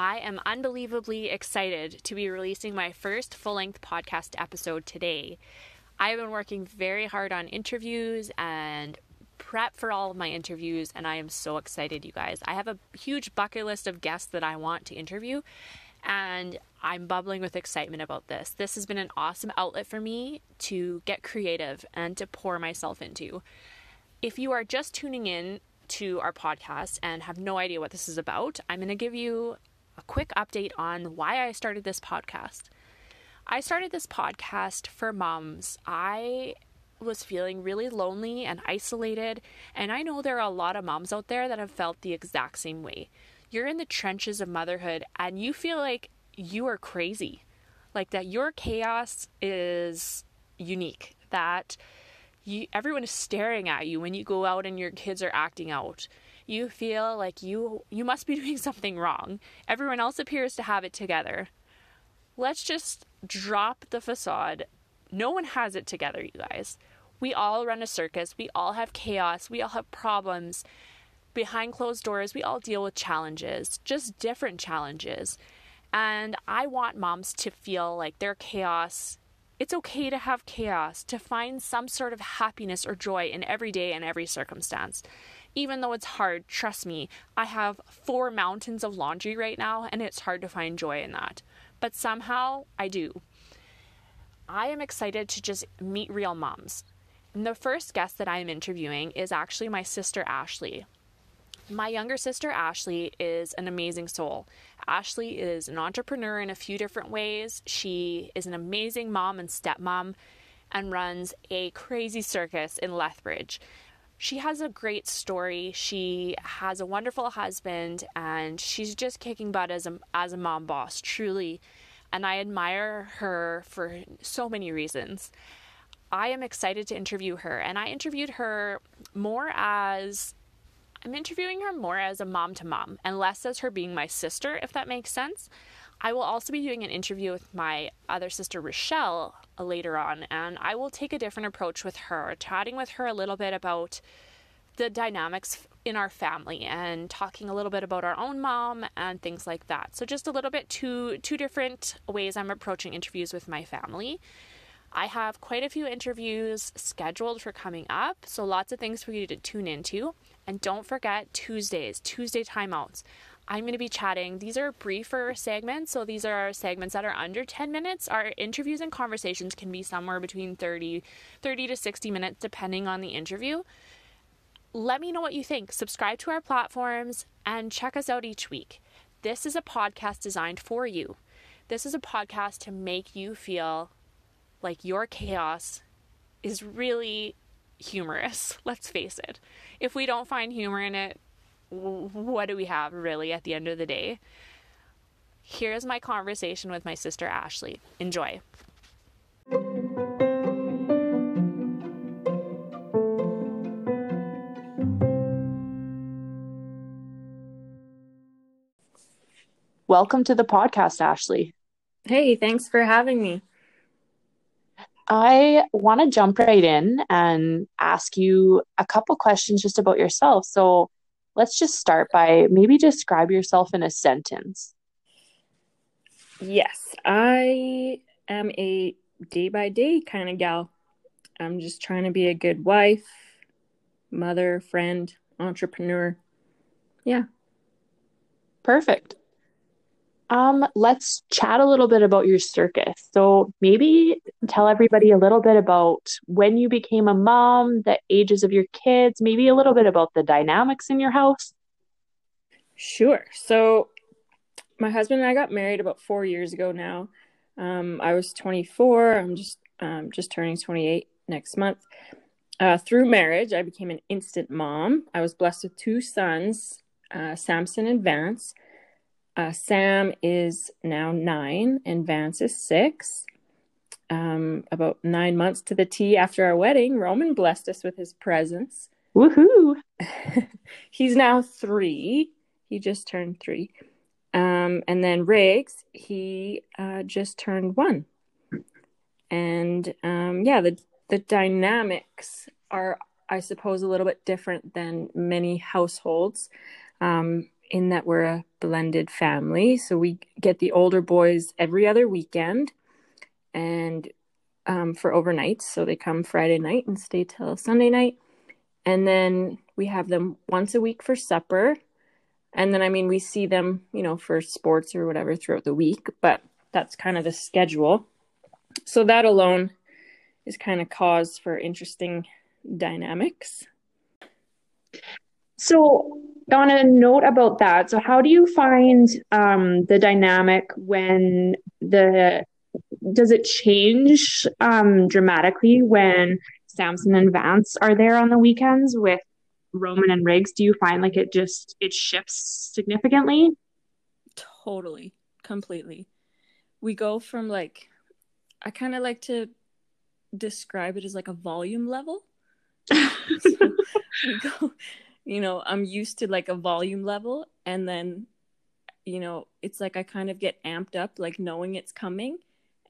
I am unbelievably excited to be releasing my first full length podcast episode today. I've been working very hard on interviews and prep for all of my interviews, and I am so excited, you guys. I have a huge bucket list of guests that I want to interview, and I'm bubbling with excitement about this. This has been an awesome outlet for me to get creative and to pour myself into. If you are just tuning in to our podcast and have no idea what this is about, I'm going to give you a quick update on why I started this podcast. I started this podcast for moms. I was feeling really lonely and isolated, and I know there are a lot of moms out there that have felt the exact same way. You're in the trenches of motherhood and you feel like you are crazy. Like that your chaos is unique. That you everyone is staring at you when you go out and your kids are acting out. You feel like you you must be doing something wrong. Everyone else appears to have it together. Let's just drop the facade. No one has it together, you guys. We all run a circus. We all have chaos. We all have problems. Behind closed doors, we all deal with challenges, just different challenges. And I want moms to feel like their chaos it's okay to have chaos, to find some sort of happiness or joy in every day and every circumstance. Even though it's hard, trust me, I have four mountains of laundry right now, and it's hard to find joy in that. But somehow I do. I am excited to just meet real moms. And the first guest that I am interviewing is actually my sister Ashley. My younger sister Ashley is an amazing soul. Ashley is an entrepreneur in a few different ways. She is an amazing mom and stepmom and runs a crazy circus in Lethbridge. She has a great story. She has a wonderful husband and she's just kicking butt as a, as a mom boss, truly. And I admire her for so many reasons. I am excited to interview her, and I interviewed her more as I'm interviewing her more as a mom to mom and less as her being my sister, if that makes sense. I will also be doing an interview with my other sister, Rochelle, Uh, later on, and I will take a different approach with her, chatting with her a little bit about the dynamics in our family and talking a little bit about our own mom and things like that. So just a little bit two two different ways I'm approaching interviews with my family. I have quite a few interviews scheduled for coming up, so lots of things for you to tune into. And don't forget Tuesdays, Tuesday timeouts. I'm going to be chatting. These are briefer segments, so these are segments that are under 10 minutes. Our interviews and conversations can be somewhere between 30 30 to 60 minutes depending on the interview. Let me know what you think. Subscribe to our platforms and check us out each week. This is a podcast designed for you. This is a podcast to make you feel like your chaos is really humorous. Let's face it. If we don't find humor in it, what do we have really at the end of the day? Here's my conversation with my sister Ashley. Enjoy. Welcome to the podcast, Ashley. Hey, thanks for having me. I want to jump right in and ask you a couple questions just about yourself. So let's just start by maybe describe yourself in a sentence. Yes, I am a day by day kind of gal. I'm just trying to be a good wife, mother, friend, entrepreneur. Yeah. Perfect. Um, let's chat a little bit about your circus. So maybe tell everybody a little bit about when you became a mom, the ages of your kids, maybe a little bit about the dynamics in your house. Sure. So my husband and I got married about four years ago now. Um, I was 24. I'm just um, just turning 28 next month. Uh, through marriage, I became an instant mom. I was blessed with two sons, uh, Samson and Vance. Uh, Sam is now nine and Vance is six. Um, about nine months to the T after our wedding, Roman blessed us with his presence. Woohoo! He's now three. He just turned three. Um, and then Riggs, he uh, just turned one. And um, yeah, the the dynamics are, I suppose, a little bit different than many households. Um, in that we're a blended family. So we get the older boys every other weekend and um, for overnights. So they come Friday night and stay till Sunday night. And then we have them once a week for supper. And then, I mean, we see them, you know, for sports or whatever throughout the week, but that's kind of the schedule. So that alone is kind of cause for interesting dynamics. So, on a note about that, so how do you find um, the dynamic when the does it change um, dramatically when Samson and Vance are there on the weekends with Roman and Riggs? Do you find like it just it shifts significantly? Totally, completely. We go from like I kind of like to describe it as like a volume level. so we go, you know, I'm used to like a volume level, and then, you know, it's like I kind of get amped up, like knowing it's coming,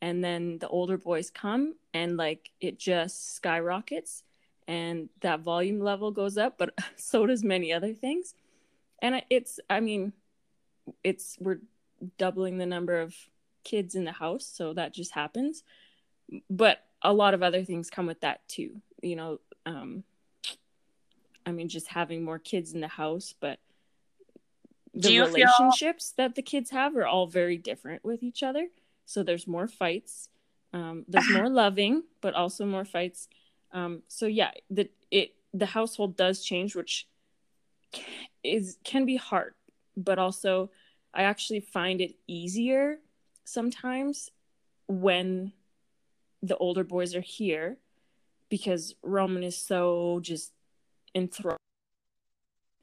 and then the older boys come, and like it just skyrockets, and that volume level goes up, but so does many other things, and it's, I mean, it's we're doubling the number of kids in the house, so that just happens, but a lot of other things come with that too. You know, um, I mean, just having more kids in the house, but the relationships feel... that the kids have are all very different with each other. So there's more fights. Um, there's more loving, but also more fights. Um, so yeah, the it the household does change, which is can be hard, but also I actually find it easier sometimes when the older boys are here because Roman is so just enthralled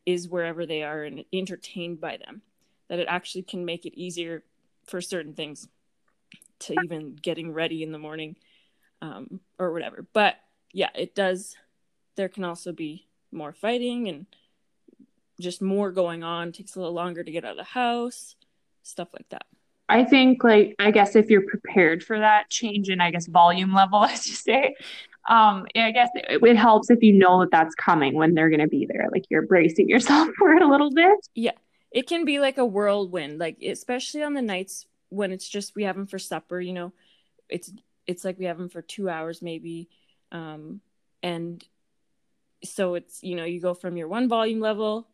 is wherever they are and entertained by them that it actually can make it easier for certain things to even getting ready in the morning um, or whatever. But yeah it does there can also be more fighting and just more going on. Takes a little longer to get out of the house stuff like that. I think like I guess if you're prepared for that change in I guess volume level, as you say, um, I guess it, it helps if you know that that's coming when they're going to be there. Like you're bracing yourself for it a little bit. Yeah, it can be like a whirlwind, like especially on the nights when it's just we have them for supper. You know, it's it's like we have them for two hours maybe, um, and so it's you know you go from your one volume level,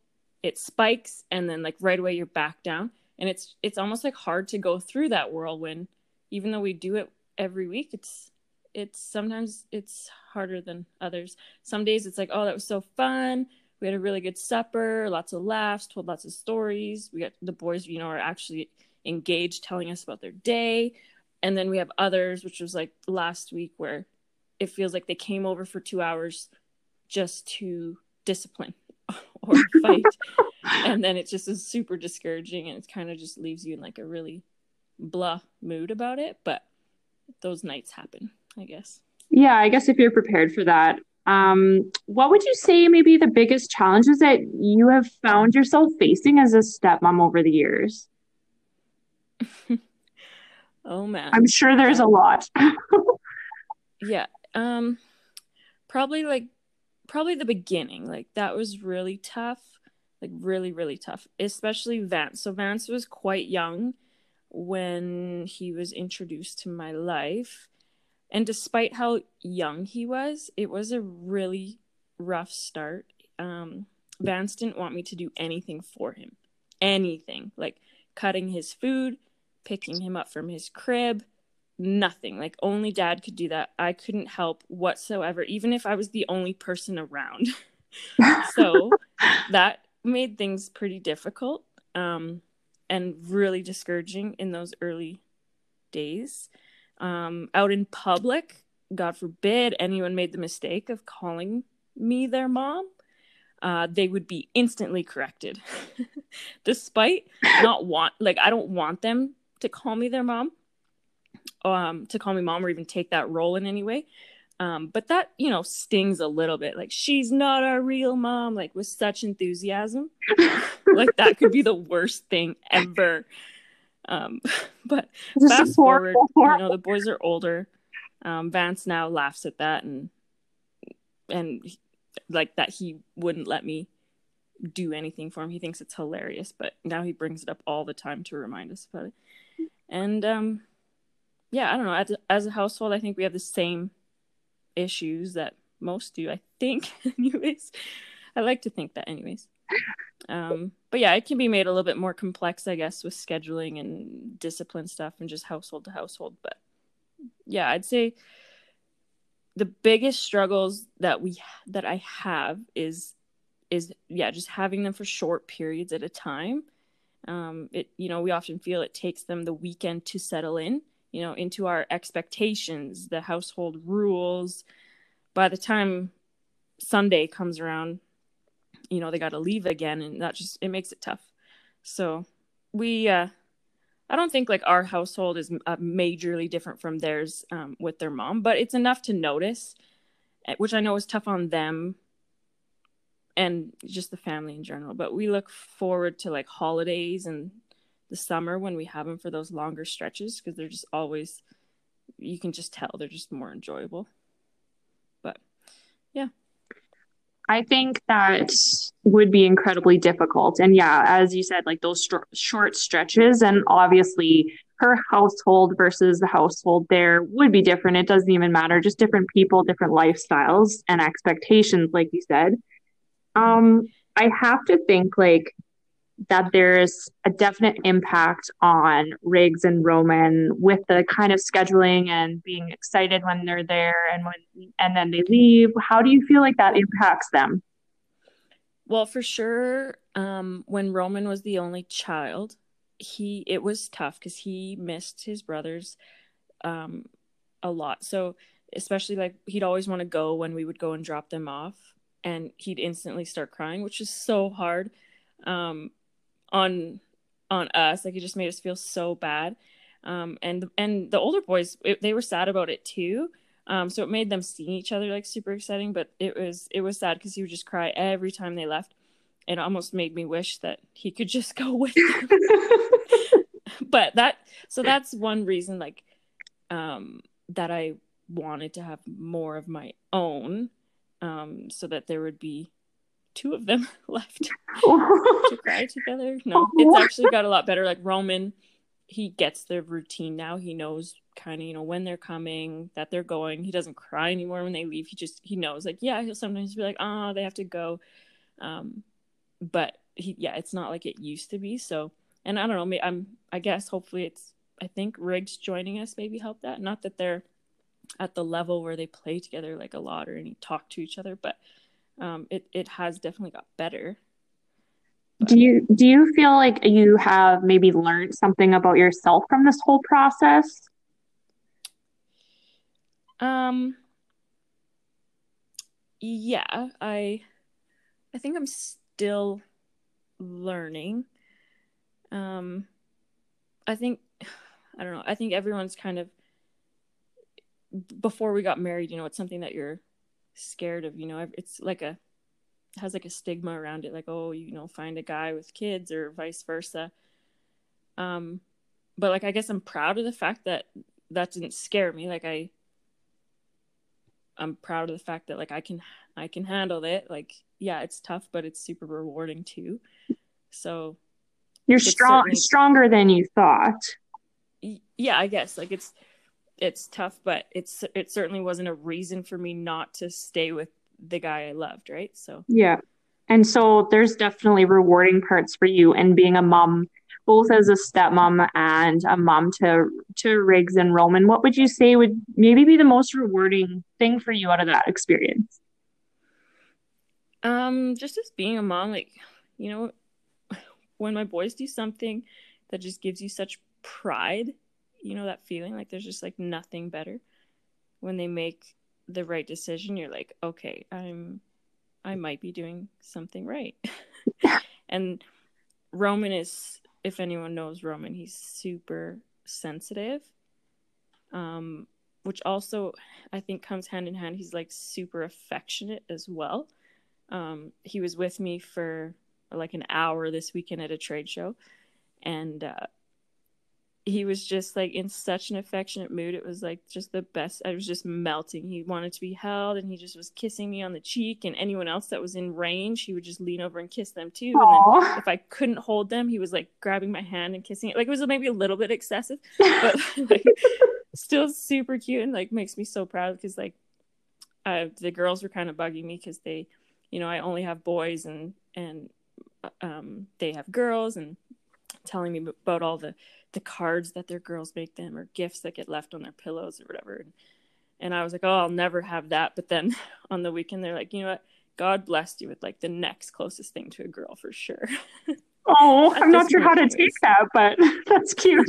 it spikes, and then like right away you're back down and it's it's almost like hard to go through that whirlwind even though we do it every week it's it's sometimes it's harder than others. Some days it's like oh that was so fun. We had a really good supper lots of laughs told lots of stories. We got the boys you know are actually engaged telling us about their day. And then we have others which was like last week where it feels like they came over for two hours just to discipline or fight. And then it just is super discouraging and it kind of just leaves you in like a really blah mood about it. But those nights happen i guess. Yeah i guess if you're prepared for that. Um, what would you say maybe the biggest challenges that you have found yourself facing as a stepmom over the years? Oh man. I'm sure there's a lot. Yeah um probably like probably the beginning. Like that was really tough like really really tough especially vance. So vance was quite young when he was introduced to my life and despite how young he was it was a really rough start. Um vance didn't want me to do anything for him. Anything. Like cutting his food picking him up from his crib nothing. Like only dad could do that. I couldn't help whatsoever even if i was the only person around. So that made things pretty difficult um, and really discouraging in those early days. Um, out in public, God forbid anyone made the mistake of calling me their mom, uh, they would be instantly corrected. Despite not want like I don't want them to call me their mom, um, to call me mom or even take that role in any way. Um, but that, you know, stings a little bit. Like, she's not our real mom, like with such enthusiasm. like that could be the worst thing ever. Um, but fast forward, you know, the boys are older. Um, Vance now laughs at that and and like that he wouldn't let me do anything for him. He thinks it's hilarious, but now he brings it up all the time to remind us about it. And um, yeah, I don't know. As, as a household, I think we have the same issues that most do. I think, anyways. I like to think that, anyways. Um, but yeah, it can be made a little bit more complex, I guess, with scheduling and discipline stuff and just household to household. But yeah, I'd say the biggest struggles that we that I have is is yeah, just having them for short periods at a time. Um, it you know we often feel it takes them the weekend to settle in, you know, into our expectations, the household rules. By the time Sunday comes around, you know they got to leave again, and that just it makes it tough. So we uh, I don't think like our household is uh, majorly different from theirs um, with their mom, but it's enough to notice, eh, which I know is tough on them and just the family in general. But we look forward to like holidays and the summer when we have them for those longer stretches because they're just always, you can just tell they're just more enjoyable. But yeah. I think that would be incredibly difficult. And yeah, as you said, like those short stretches, and obviously her household versus the household there would be different. It doesn't even matter, just different people, different lifestyles and expectations, like you said. Um, I have to think like that there's a definite impact on Riggs and Roman with the kind of scheduling and being excited when they're there and when and then they leave. How do you feel like that impacts them? Well, for sure, um, when Roman was the only child, he it was tough because he missed his brothers um, a lot. So especially like he'd always want to go when we would go and drop them off, and he'd instantly start crying, which is so hard. Um, on on us. Like it just made us feel so bad. Um and and the older boys it, they were sad about it too. Um so it made them seeing each other like super exciting but it was it was sad because he would just cry every time they left. It almost made me wish that he could just go with them. But that so that's one reason like um that i wanted to have more of my own um so that there would be two of them left to cry together. No, it's actually got a lot better. Like Roman, he gets the routine now. He knows kind of you know when they're coming, that they're going. He doesn't cry anymore when they leave. He just he knows like yeah. He'll sometimes be like ah oh, they have to go, um, but he yeah it's not like it used to be. So and I don't know. I'm I guess hopefully it's I think Riggs joining us maybe helped that. Not that they're at the level where they play together like a lot or any talk to each other, but um, it it has definitely got better. But... Do you do you feel like you have maybe learned something about yourself from this whole process? Um. Yeah, I I think I'm still learning. Um, I think I don't know. I think everyone's kind of before we got married. You know, it's something that you're scared of you know it's like a has like a stigma around it like oh you know find a guy with kids or vice versa. Um but like i guess i'm proud of the fact that that didn't scare me. Like i i'm proud of the fact that like i can i can handle it. Like yeah it's tough but it's super rewarding too. So you're strong stronger than you thought. Yeah i guess. Like it's it's tough, but it's it certainly wasn't a reason for me not to stay with the guy I loved, right? So yeah, and so there's definitely rewarding parts for you and being a mom, both as a stepmom and a mom to to Riggs and Roman. What would you say would maybe be the most rewarding thing for you out of that experience? Um, just as being a mom, like you know, when my boys do something that just gives you such pride you know that feeling like there's just like nothing better when they make the right decision you're like okay i'm i might be doing something right. And roman is if anyone knows roman he's super sensitive um which also i think comes hand in hand. He's like super affectionate as well. Um he was with me for like an hour this weekend at a trade show. And uh he was just like in such an affectionate mood. It was like just the best. I was just melting. He wanted to be held and he just was kissing me on the cheek. And anyone else that was in range, he would just lean over and kiss them too. Aww. And then if I couldn't hold them, he was like grabbing my hand and kissing it. Like it was maybe a little bit excessive, but like still super cute and like makes me so proud because like uh, the girls were kind of bugging me because they, you know, I only have boys and and um, they have girls and telling me about all the the cards that their girls make them or gifts that get left on their pillows or whatever. And, and I was like, oh, I'll never have that. But then on the weekend, they're like, you know what? God blessed you with like the next closest thing to a girl for sure. Oh, I'm not sure how to take that, but that's cute.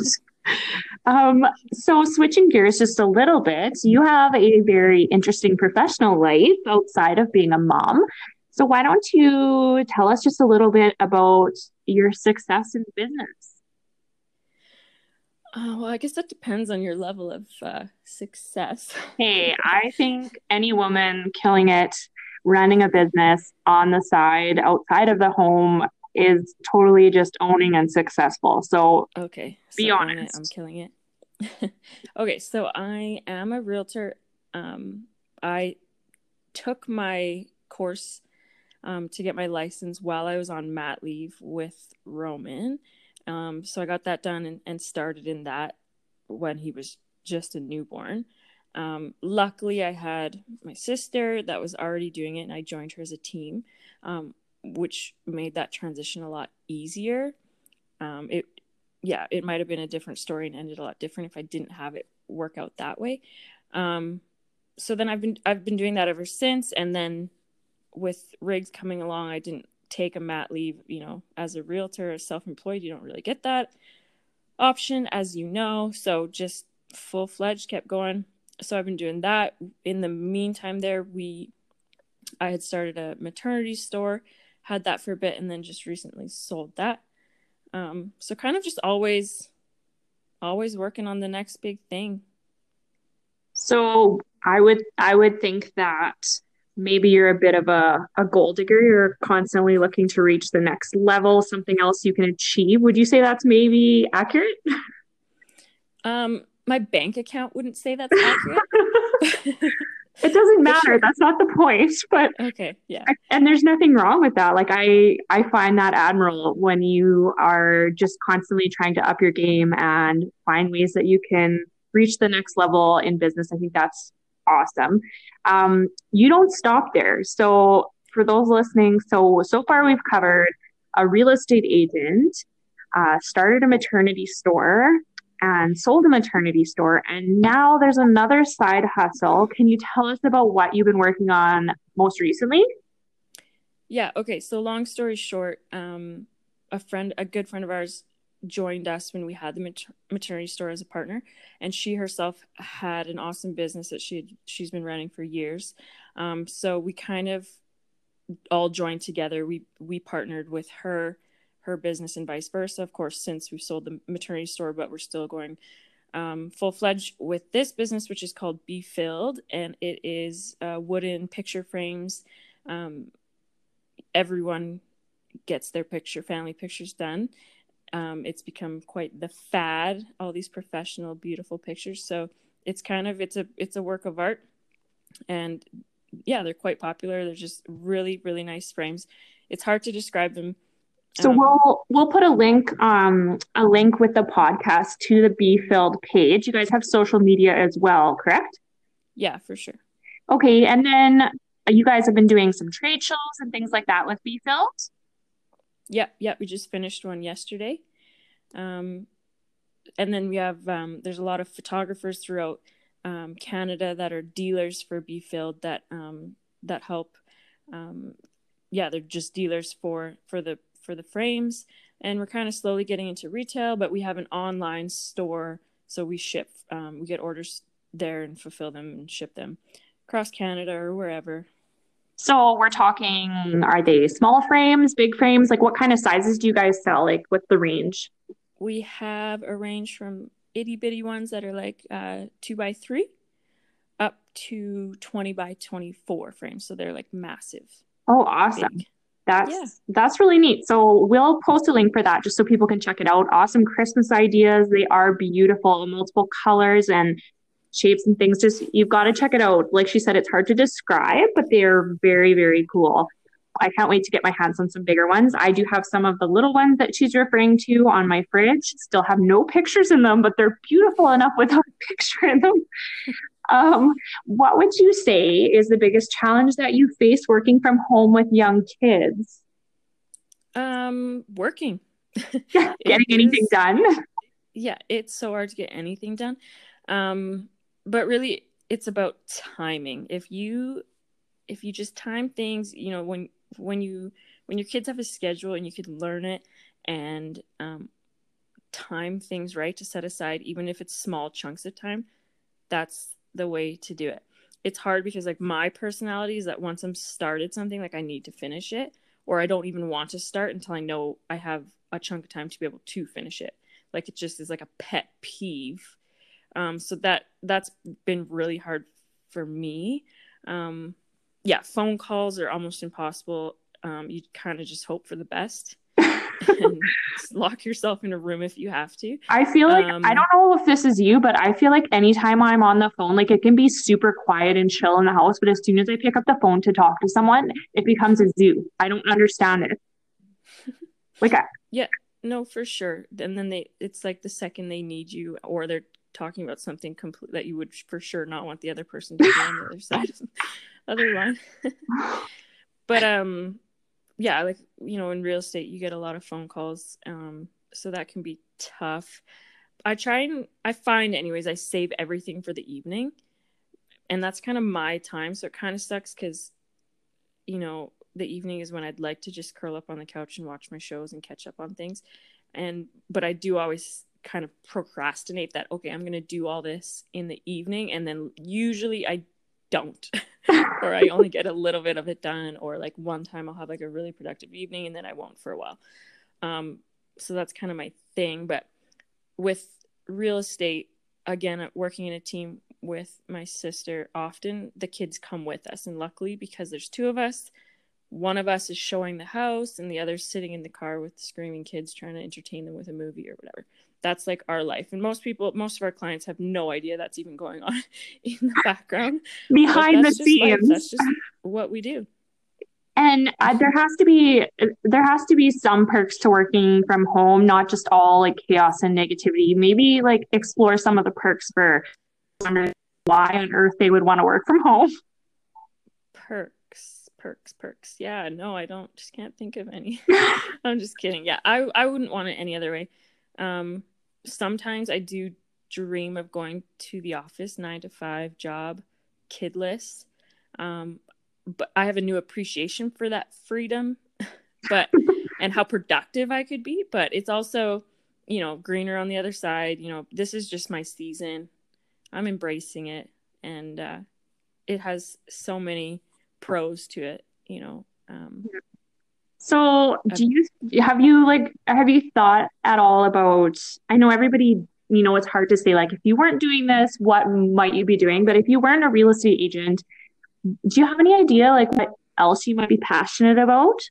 um, so switching gears just a little bit, you have a very interesting professional life outside of being a mom. So why don't you tell us just a little bit about your success in business? Uh, well, I guess that depends on your level of uh, success. hey, I think any woman killing it, running a business on the side, outside of the home, is totally just owning and successful. So, okay, be so honest. I'm killing it. okay, so I am a realtor. Um, I took my course um, to get my license while I was on mat leave with Roman. Um, so I got that done and, and, started in that when he was just a newborn. Um, luckily, I had my sister that was already doing it, and I joined her as a team, um, which made that transition a lot easier. Um, it, yeah, it might have been a different story and ended a lot different if I didn't have it work out that way. Um, so then I've been I've been doing that ever since, and then with Riggs coming along, I didn't take a mat leave, you know, as a realtor, as self-employed, you don't really get that option as you know. So just full-fledged kept going. So I've been doing that. In the meantime there, we I had started a maternity store, had that for a bit and then just recently sold that. Um so kind of just always always working on the next big thing. So I would I would think that maybe you're a bit of a, a goal digger. You're constantly looking to reach the next level something else you can achieve. Would you say that's maybe accurate? Um my bank account wouldn't say that's accurate. It doesn't matter. that's not the point but okay yeah. And there's nothing wrong with that. Like i i find that admirable when you are just constantly trying to up your game and find ways that you can reach the next level in business. I think that's awesome. Um, you don't stop there. So, for those listening, so so far we've covered a real estate agent, uh, started a maternity store, and sold a maternity store, and now there's another side hustle. Can you tell us about what you've been working on most recently? Yeah. Okay. So, long story short, um, a friend, a good friend of ours, joined us when we had the mater- maternity store as a partner and she herself had an awesome business that she had, she's been running for years. Um, so we kind of all joined together. We we partnered with her her business and vice versa of course since we've sold the maternity store but we're still going um, full-fledged with this business which is called be filled and it is uh, wooden picture frames. Um, everyone gets their picture family pictures done um, it's become quite the fad all these professional beautiful pictures. So it's kind of it's a it's a work of art. And yeah they're quite popular. They're just really really nice frames. It's hard to describe them so um, we'll we'll put a link um a link with the podcast to the be filled page. You guys have social media as well correct? Yeah for sure. Okay and then you guys have been doing some trade shows and things like that with be filled Yep, yep. We just finished one yesterday. Um, and then we have um, there's a lot of photographers throughout um, Canada that are dealers for Be Filled that um, that help. Um, yeah, they're just dealers for for the for the frames, and we're kind of slowly getting into retail. But we have an online store, so we ship. Um, we get orders there and fulfill them and ship them across Canada or wherever. So we're talking, are they small frames, big frames? Like what kind of sizes do you guys sell? Like what's the range? We have a range from itty bitty ones that are like uh, two by three up to 20 by 24 frames. So they're like massive. Oh, awesome. Big. That's Yeah. that's really neat. So we'll post a link for that just so people can check it out. Awesome Christmas ideas. They are beautiful, multiple colors and shapes and things. Just you've got to check it out. Like she said, it's hard to describe, but they're very, very cool. I can't wait to get my hands on some bigger ones. I do have some of the little ones that she's referring to on my fridge. Still have no pictures in them, but they're beautiful enough without a picture in them. Um, what would you say is the biggest challenge that you face working from home with young kids? Um, working. Getting anything done? yeah, it's so hard to get anything done. Um, but really it's about timing. If you if you just time things, you know, when when you when your kids have a schedule and you can learn it and um time things right to set aside even if it's small chunks of time, that's the way to do it. It's hard because like my personality is that once I'm started something, like I need to finish it or I don't even want to start until I know I have a chunk of time to be able to finish it like it just is like a pet peeve um so that that's been really hard for me um yeah phone calls are almost impossible um you kind of just hope for the best and lock yourself in a room if you have to I feel like Um, I don't know if this is you, but I feel like anytime I'm on the phone, like it can be super quiet and chill in the house, but as soon as I pick up the phone to talk to someone, it becomes a zoo. I don't understand it. Like I, yeah, no for sure and then they it's like the second they need you or they're talking about something complete that you would for sure not want the other person to be on the other side of the other line but um yeah like you know in real estate you get a lot of phone calls um so that can be tough. I try and i find anyways i save everything for the evening and that's kind of my time so it kind of sucks because you know the evening is when i'd like to just curl up on the couch and watch my shows and catch up on things. And but i do always kind of procrastinate that okay i'm going to do all this in the evening and then usually i don't or I only get a little bit of it done, or like one time I'll have like a really productive evening and then I won't for a while. Um, so that's kind of my thing. But with real estate, again, working in a team with my sister, often the kids come with us. And luckily, because there's two of us, one of us is showing the house and the other's sitting in the car with the screaming kids trying to entertain them with a movie or whatever. That's like our life. And most people, most of our clients have no idea that's even going on in the background. Behind the just life. scenes. That's just what we do. And uh, there has to be there has to be some perks to working from home, not just all like chaos and negativity. Maybe like explore some of the perks for why on earth they would want to work from home. Perks, perks, perks. Yeah, no, I don't. Just can't think of any. I'm just kidding. Yeah, I I wouldn't want it any other way. Um, sometimes I do dream of going to the office, nine to five job, kidless. Um, but I have a new appreciation for that freedom, but and how productive I could be. But it's also, you know, greener on the other side. You know, this is just my season. I'm embracing it, and uh, it has so many pros to it. You know, um, So, do you have you like have you thought at all about I know everybody, you know, it's hard to say like if you weren't doing this, what might you be doing? But if you weren't a real estate agent, do you have any idea like what else you might be passionate about?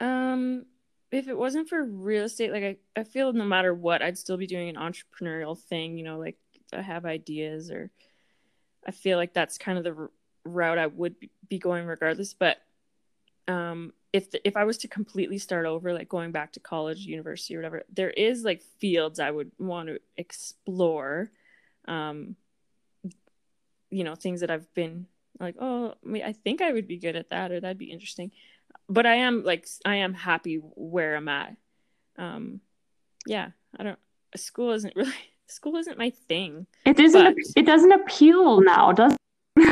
Um, if it wasn't for real estate, like I, I feel no matter what, I'd still be doing an entrepreneurial thing, you know, like I have ideas or I feel like that's kind of the r- route I would be- be going regardless. But um, if the, if I was to completely start over, like going back to college, university, or whatever, there is like fields I would want to explore. Um, you know, things that I've been like, oh, I, mean, I think I would be good at that, or that'd be interesting but I am like I am happy where I'm at. Um, yeah, I don't. School isn't really school isn't my thing. It doesn't But- it doesn't appeal now, does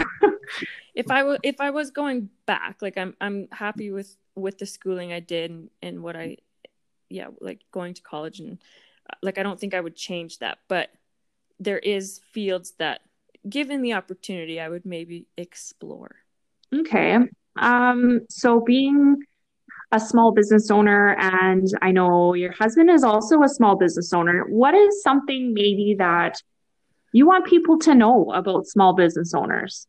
If I was if I was going back, like I'm I'm happy with with the schooling I did and, and what I, yeah, like going to college and like I don't think I would change that. But there is fields that, given the opportunity, I would maybe explore. Okay. Um, so being a small business owner, and I know your husband is also a small business owner, what is something maybe that you want people to know about small business owners?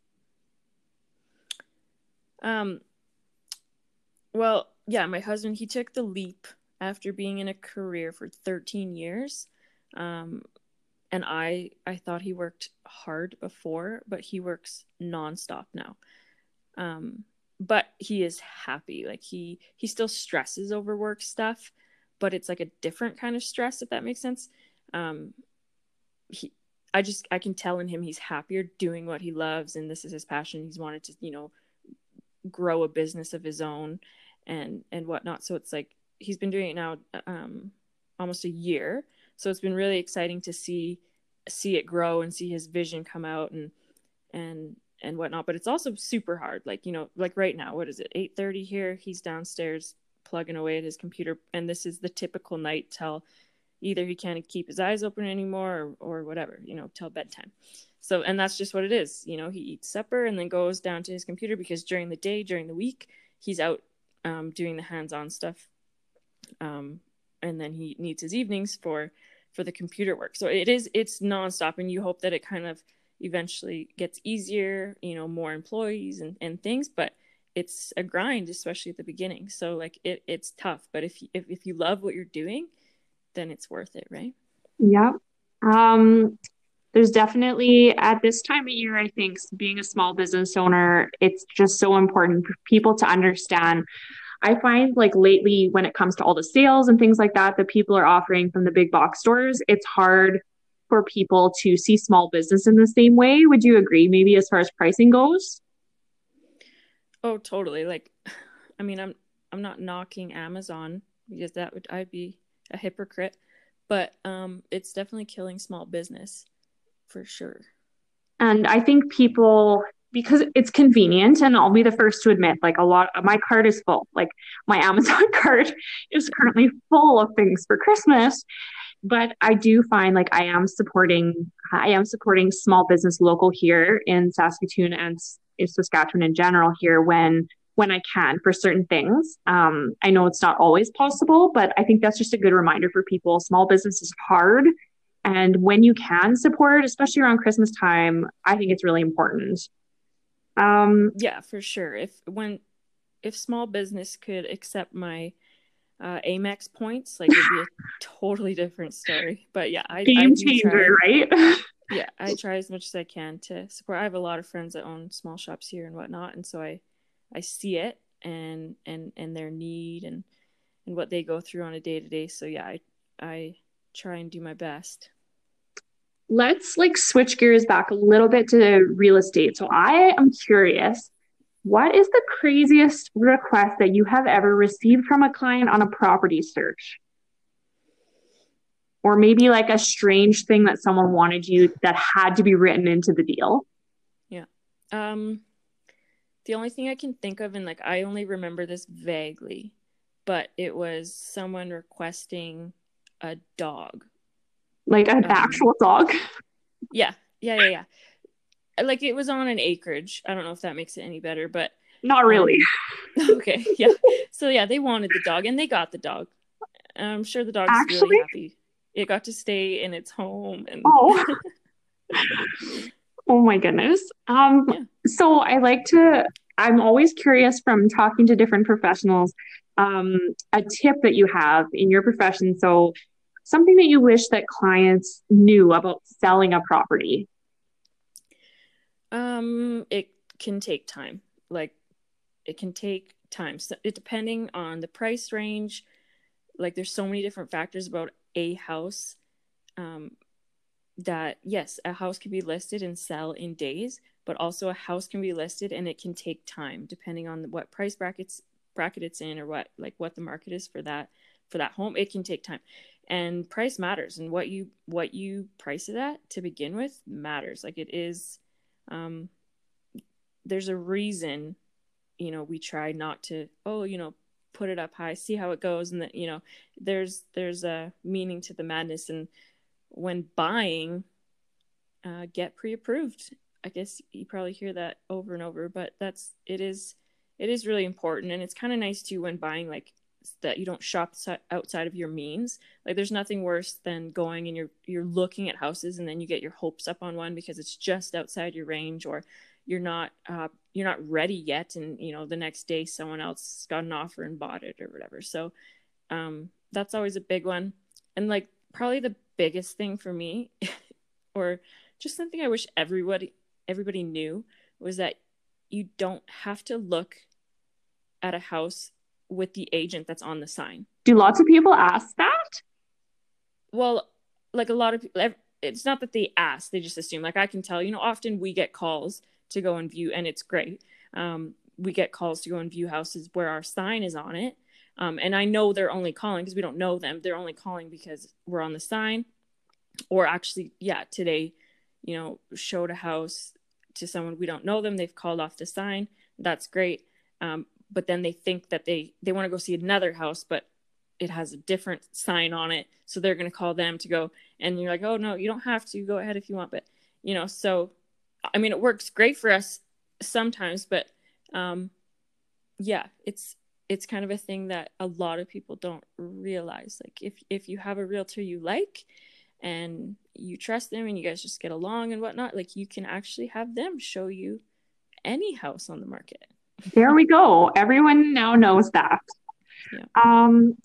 Um, well, yeah, my husband he took the leap after being in a career for 13 years. Um, and I I thought he worked hard before, but he works nonstop now. Um, but he is happy. Like he he still stresses over work stuff, but it's like a different kind of stress if that makes sense. Um, he I just I can tell in him he's happier doing what he loves and this is his passion. He's wanted to you know grow a business of his own and and whatnot. So it's like he's been doing it now um, almost a year. So it's been really exciting to see see it grow and see his vision come out and and and whatnot. But it's also super hard. Like you know, like right now, what is it? Eight thirty here. He's downstairs plugging away at his computer, and this is the typical night till either he can't keep his eyes open anymore or, or whatever. You know, till bedtime. So and that's just what it is. You know, he eats supper and then goes down to his computer because during the day, during the week, he's out um, doing the hands-on stuff um, and then he needs his evenings for for the computer work so it is it's nonstop and you hope that it kind of eventually gets easier you know more employees and, and things but it's a grind especially at the beginning so like it, it's tough but if, if if you love what you're doing then it's worth it right yeah um there's definitely at this time of year i think being a small business owner it's just so important for people to understand I find like lately when it comes to all the sales and things like that that people are offering from the big box stores, it's hard for people to see small business in the same way. Would you agree maybe as far as pricing goes? Oh, totally. Like I mean, I'm I'm not knocking Amazon because that would I'd be a hypocrite, but um it's definitely killing small business for sure. And I think people because it's convenient and I'll be the first to admit like a lot my card is full. Like my Amazon cart is currently full of things for Christmas. But I do find like I am supporting I am supporting small business local here in Saskatoon and Saskatchewan in general here when when I can for certain things. Um, I know it's not always possible, but I think that's just a good reminder for people. Small business is hard. And when you can support, especially around Christmas time, I think it's really important. Um, yeah, for sure. If when if small business could accept my uh, Amex points, like it'd be a totally different story. But yeah, I game I changer, try, right? yeah, I try as much as I can to support. I have a lot of friends that own small shops here and whatnot, and so I I see it and and and their need and and what they go through on a day to day. So yeah, I I try and do my best let's like switch gears back a little bit to real estate. So I am curious, what is the craziest request that you have ever received from a client on a property search? Or maybe like a strange thing that someone wanted you that had to be written into the deal? Yeah. Um the only thing I can think of and like I only remember this vaguely, but it was someone requesting a dog like an um, actual dog. Yeah, yeah, yeah, yeah. Like it was on an acreage. I don't know if that makes it any better, but not really. Um, okay, yeah. So yeah, they wanted the dog and they got the dog. I'm sure the dog's Actually? really happy. It got to stay in its home and oh. oh my goodness. Um yeah. So I like to I'm always curious from talking to different professionals um a tip that you have in your profession so something that you wish that clients knew about selling a property? Um, it can take time. Like it can take time. So it depending on the price range. Like there's so many different factors about a house. Um, that yes, a house can be listed and sell in days, but also a house can be listed and it can take time depending on what price brackets bracket it's in or what like what the market is for that for that home. It can take time and price matters and what you what you price it at to begin with matters like it is um there's a reason you know we try not to oh you know put it up high see how it goes and that you know there's there's a meaning to the madness and when buying uh, get pre-approved i guess you probably hear that over and over but that's it is it is really important. And it's kind of nice too when buying like that you don't shop outside of your means. Like there's nothing worse than going and you're you're looking at houses and then you get your hopes up on one because it's just outside your range or you're not uh, you're not ready yet and you know the next day someone else got an offer and bought it or whatever. So um, that's always a big one. And like probably the biggest thing for me or just something i wish everybody everybody knew was that you don't have to look at a house with the agent that's on the sign. Do lots of people ask that? Well like a lot of people it's not that they ask they just assume. Like i can tell you know often we get calls to go and view and it's great. Um, we get calls to go and view houses where our sign is on it. Um, and i know they're only calling because we don't know them. They're only calling because we're on the sign. Or actually yeah today you know showed a house to someone we don't know them they've called off the sign that's great. Um, but then they think that they they want to go see another house but it has a different sign on it so they're going to call them to go and you're like oh no you don't have to go ahead if you want but you know so i mean it works great for us sometimes but um yeah it's it's kind of a thing that a lot of people don't realize like if if you have a realtor you like and you trust them and you guys just get along and whatnot like you can actually have them show you any house on the market there we go everyone now knows that yeah. um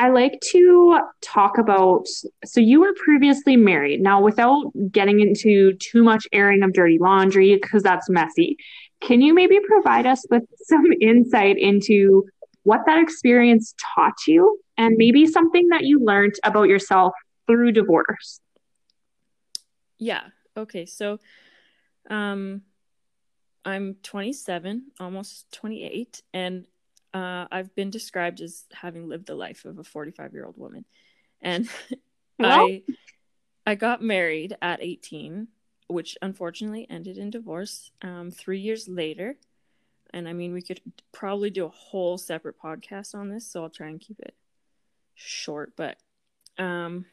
I like to talk about so you were previously married. Now, without getting into too much airing of dirty laundry, because that's messy, can you maybe provide us with some insight into what that experience taught you and maybe something that you learned about yourself through divorce? Yeah. Okay. So, um, I'm 27, almost 28, and uh, I've been described as having lived the life of a 45 year old woman, and well. I I got married at 18, which unfortunately ended in divorce. Um, three years later, and I mean we could probably do a whole separate podcast on this, so I'll try and keep it short. But um,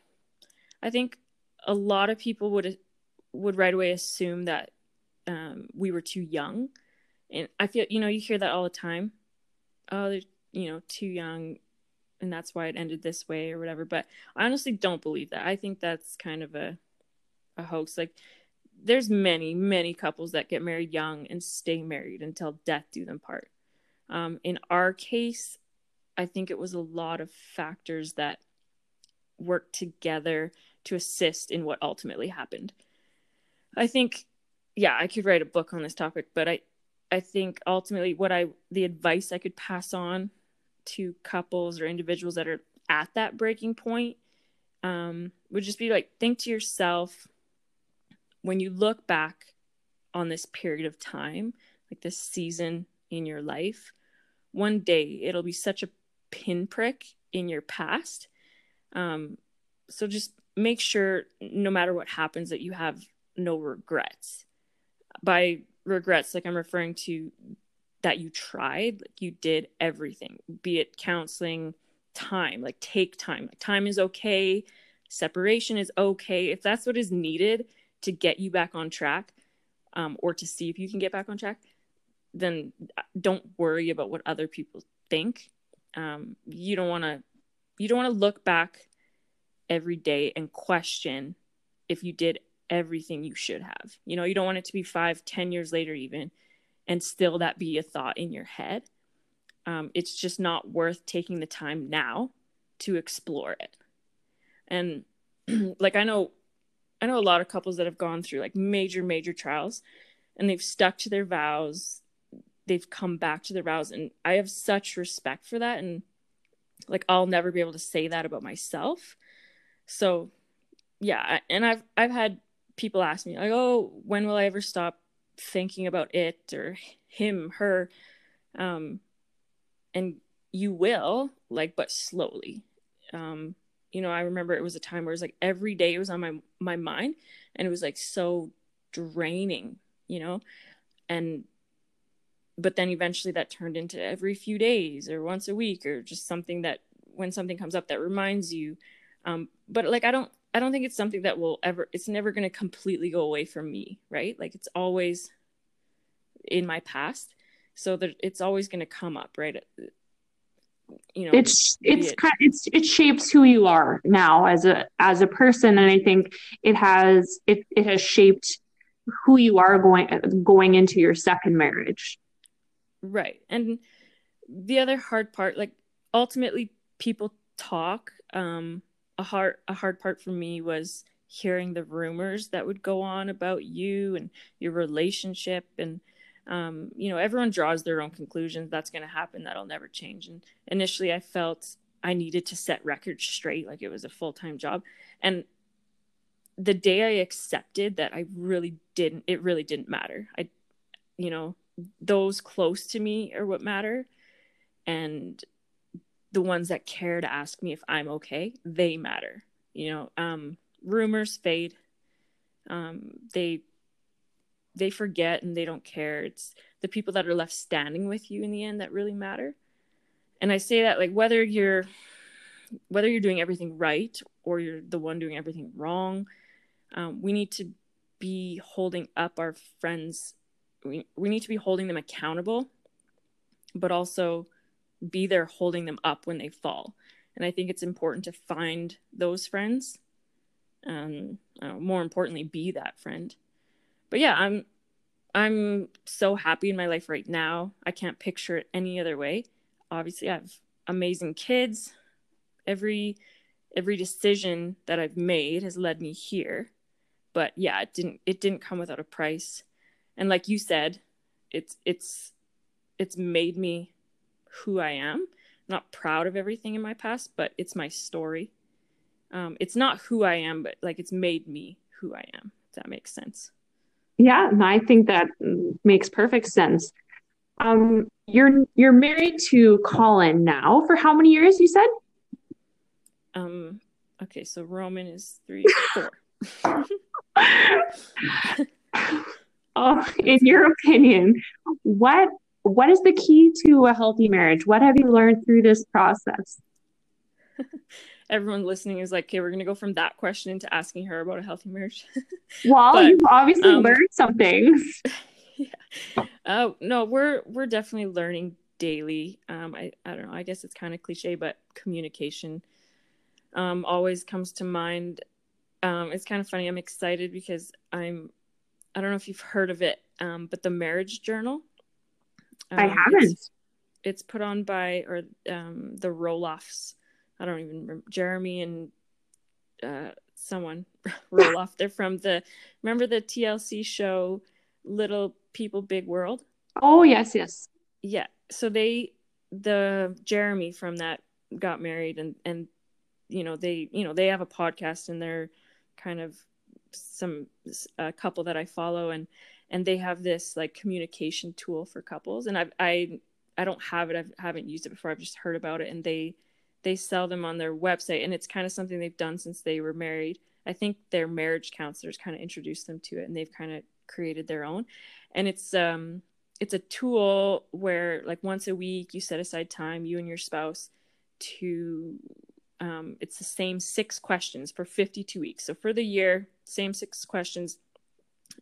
I think a lot of people would would right away assume that um, we were too young, and I feel you know you hear that all the time oh, they're, you know, too young and that's why it ended this way or whatever. But I honestly don't believe that. I think that's kind of a a hoax. Like there's many, many couples that get married young and stay married until death do them part. Um, in our case, I think it was a lot of factors that worked together to assist in what ultimately happened. I think, yeah, I could write a book on this topic, but I, I think ultimately what I the advice I could pass on to couples or individuals that are at that breaking point um, would just be like think to yourself when you look back on this period of time, like this season in your life, one day it'll be such a pinprick in your past. Um, so just make sure no matter what happens that you have no regrets. By regrets like i'm referring to that you tried like you did everything be it counseling time like take time. Like time is okay. Separation is okay. If that's what is needed to get you back on track um, or to see if you can get back on track then uh, don't worry about what other people think. Um, you don't want to you don't want to look back every day and question if you did everything you should have. You know, you don't want it to be five, ten years later, even, and still that be a thought in your head. Um, it's just not worth taking the time now to explore it. And like I know, I know a lot of couples that have gone through like major, major trials, and they've stuck to their vows. They've come back to their vows, and I have such respect for that. And like I'll never be able to say that about myself. So yeah, and I've I've had people ask me like oh when will i ever stop thinking about it or him her? Um and you will like but slowly. Um you know i remember it was a time where it was like every day it was on my my mind and it was like so draining you know? And but then eventually that turned into every few days or once a week or just something that when something comes up that reminds you um but like i don't I don't think it's something that will ever it's never going to completely go away from me, right? Like it's always in my past. So that it's always going to come up, right? You know, it's it's it, it's it shapes who you are now as a as a person and I think it has it it has shaped who you are going going into your second marriage. Right. And the other hard part, like ultimately people talk. Um a hard a hard part for me was hearing the rumors that would go on about you and your relationship. And um, you know everyone draws their own conclusions. That's going to happen. That'll never change. And initially i felt i needed to set records straight like it was a full-time job. And the day i accepted that i really didn't it really didn't matter. I you know those close to me are what matter and the ones that care to ask me if i'm okay they matter you know um rumors fade um they they forget and they don't care. It's the people that are left standing with you in the end that really matter. And I say that like whether you're whether you're doing everything right or you're the one doing everything wrong, um, we need to be holding up our friends. We, we need to be holding them accountable, but also be there holding them up when they fall. And I think it's important to find those friends. Um, uh, more importantly, be that friend but yeah, I'm I'm so happy in my life right now. I can't picture it any other way. Obviously, I have amazing kids. Every every decision that I've made has led me here. But yeah, it didn't it didn't come without a price. And like you said, it's it's it's made me who I am. I'm not proud of everything in my past, but it's my story. Um, it's not who I am, but like it's made me who I am. If that makes sense. Yeah, I think that makes perfect sense. Um, you're you're married to Colin now for how many years? You said. Um. Okay, so Roman is three, four. oh, in your opinion, what what is the key to a healthy marriage? What have you learned through this process? everyone listening is like, okay, we're gonna go from that question into asking her about a healthy marriage. well, but, you've obviously um, learned something. yeah. Uh, no, we're we're definitely learning daily. Um, I I don't know. I guess it's kind of cliche, but communication um always comes to mind. Um, it's kind of funny. I'm excited because I'm. I don't know if you've heard of it, um, but the Marriage Journal. Um, I haven't. It's, it's, put on by or um, the Roloffs I don't even remember Jeremy and uh, someone Roloff. They're from the remember the TLC show Little People Big World. Oh yes, yes. Yeah. So they the Jeremy from that got married and and you know they you know they have a podcast and they're kind of some a couple that I follow and and they have this like communication tool for couples and I've I I don't have it I haven't used it before I've just heard about it and they they sell them on their website and it's kind of something they've done since they were married. I think their marriage counselors kind of introduced them to it and they've kind of created their own and it's um it's a tool where like once a week you set aside time you and your spouse to um, it's the same six questions for 52 weeks. So for the year same six questions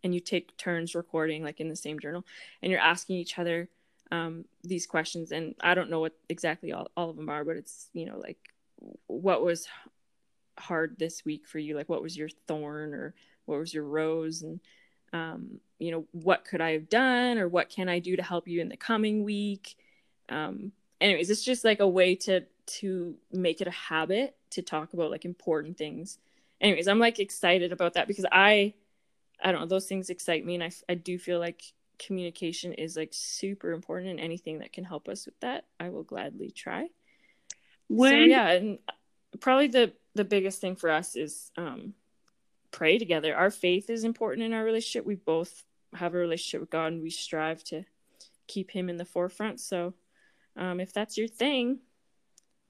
and you take turns recording like in the same journal and you're asking each other um, these questions and i don't know what exactly all, all of them are but it's you know like what was hard this week for you? Like what was your thorn or what was your rose? And um, you know what could i have done or what can i do to help you in the coming week? Um, anyways it's just like a way to to make it a habit to talk about like important things anyways i'm like excited about that because i i don't know those things excite me and i, I do feel like communication is like super important and anything that can help us with that i will gladly try. When... so yeah and probably the the biggest thing for us is um pray together. Our faith is important in our relationship. We both have a relationship with god and we strive to keep him in the forefront. So um if that's your thing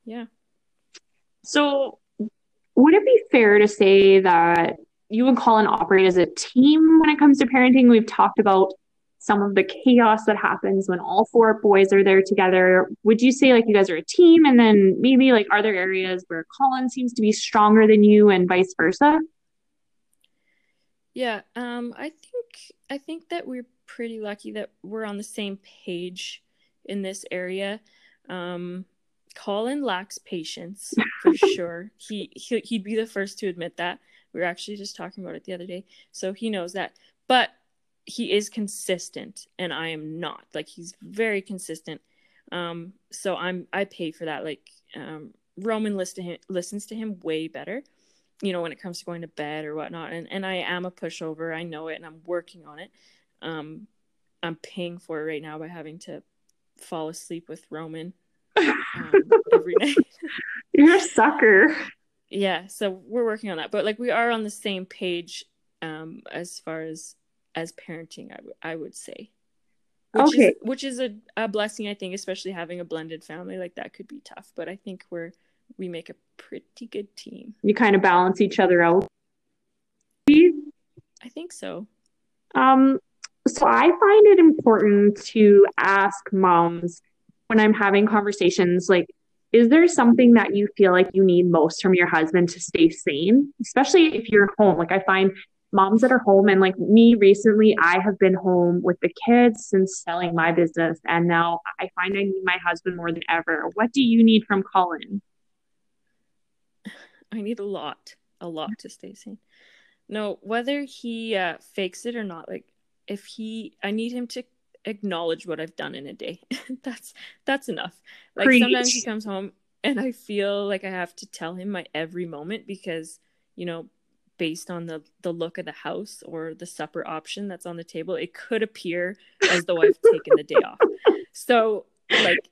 yeah. So would it be fair to say that you and Colin operate as a team when it comes to parenting. We've talked about some of the chaos that happens when all four boys are there together. Would you say like you guys are a team? And then maybe like are there areas where Colin seems to be stronger than you and vice versa? Yeah, um, I think I think that we're pretty lucky that we're on the same page in this area. Um, Colin lacks patience for sure. He, he he'd be the first to admit that. We were actually just talking about it the other day, so he knows that. But he is consistent and I am not. Like he's very consistent. Um, so I'm I pay for that. Like um, Roman listens to him listens to him way better, you know, when it comes to going to bed or whatnot. And and I am a pushover. I know it, and I'm working on it. Um, I'm paying for it right now by having to fall asleep with Roman um, every night. You're a sucker. Yeah, so we're working on that, but like we are on the same page um, as far as as parenting. I, w- I would say, which Okay. is which is a, a blessing. I think, especially having a blended family like that could be tough, but I think we're we make a pretty good team. You kind of balance each other out. I think so. Um, so I find it important to ask moms when I'm having conversations like, is there something that you feel like you need most from your husband to stay sane? Especially if you're home. Like I find moms that are home and like me recently, I have been home with the kids since selling my business and now I find I need my husband more than ever. What do you need from Colin? I need a lot, a lot to stay sane. No, whether he uh, fakes it or not, like if he, I need him to acknowledge what I've done in a day. that's that's enough. Like sometimes he comes home and I feel like I have to tell him my every moment because you know, based on the the look of the house or the supper option that's on the table, it could appear as though I've taken the day off. So like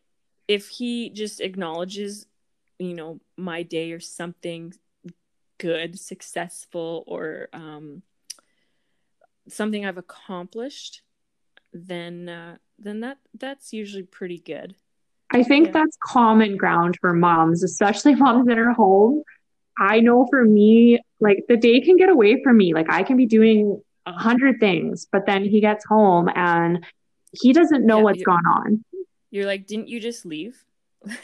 if he just acknowledges you know my day or something good successful or um something i've accomplished then uh then that that's usually pretty good I think Yeah. that's common ground for moms, especially moms that are home. I know for me, like the day can get away from me. Like I can be doing a hundred things, but then he gets home and he doesn't know Yeah, what's gone on. you're like didn't you just leave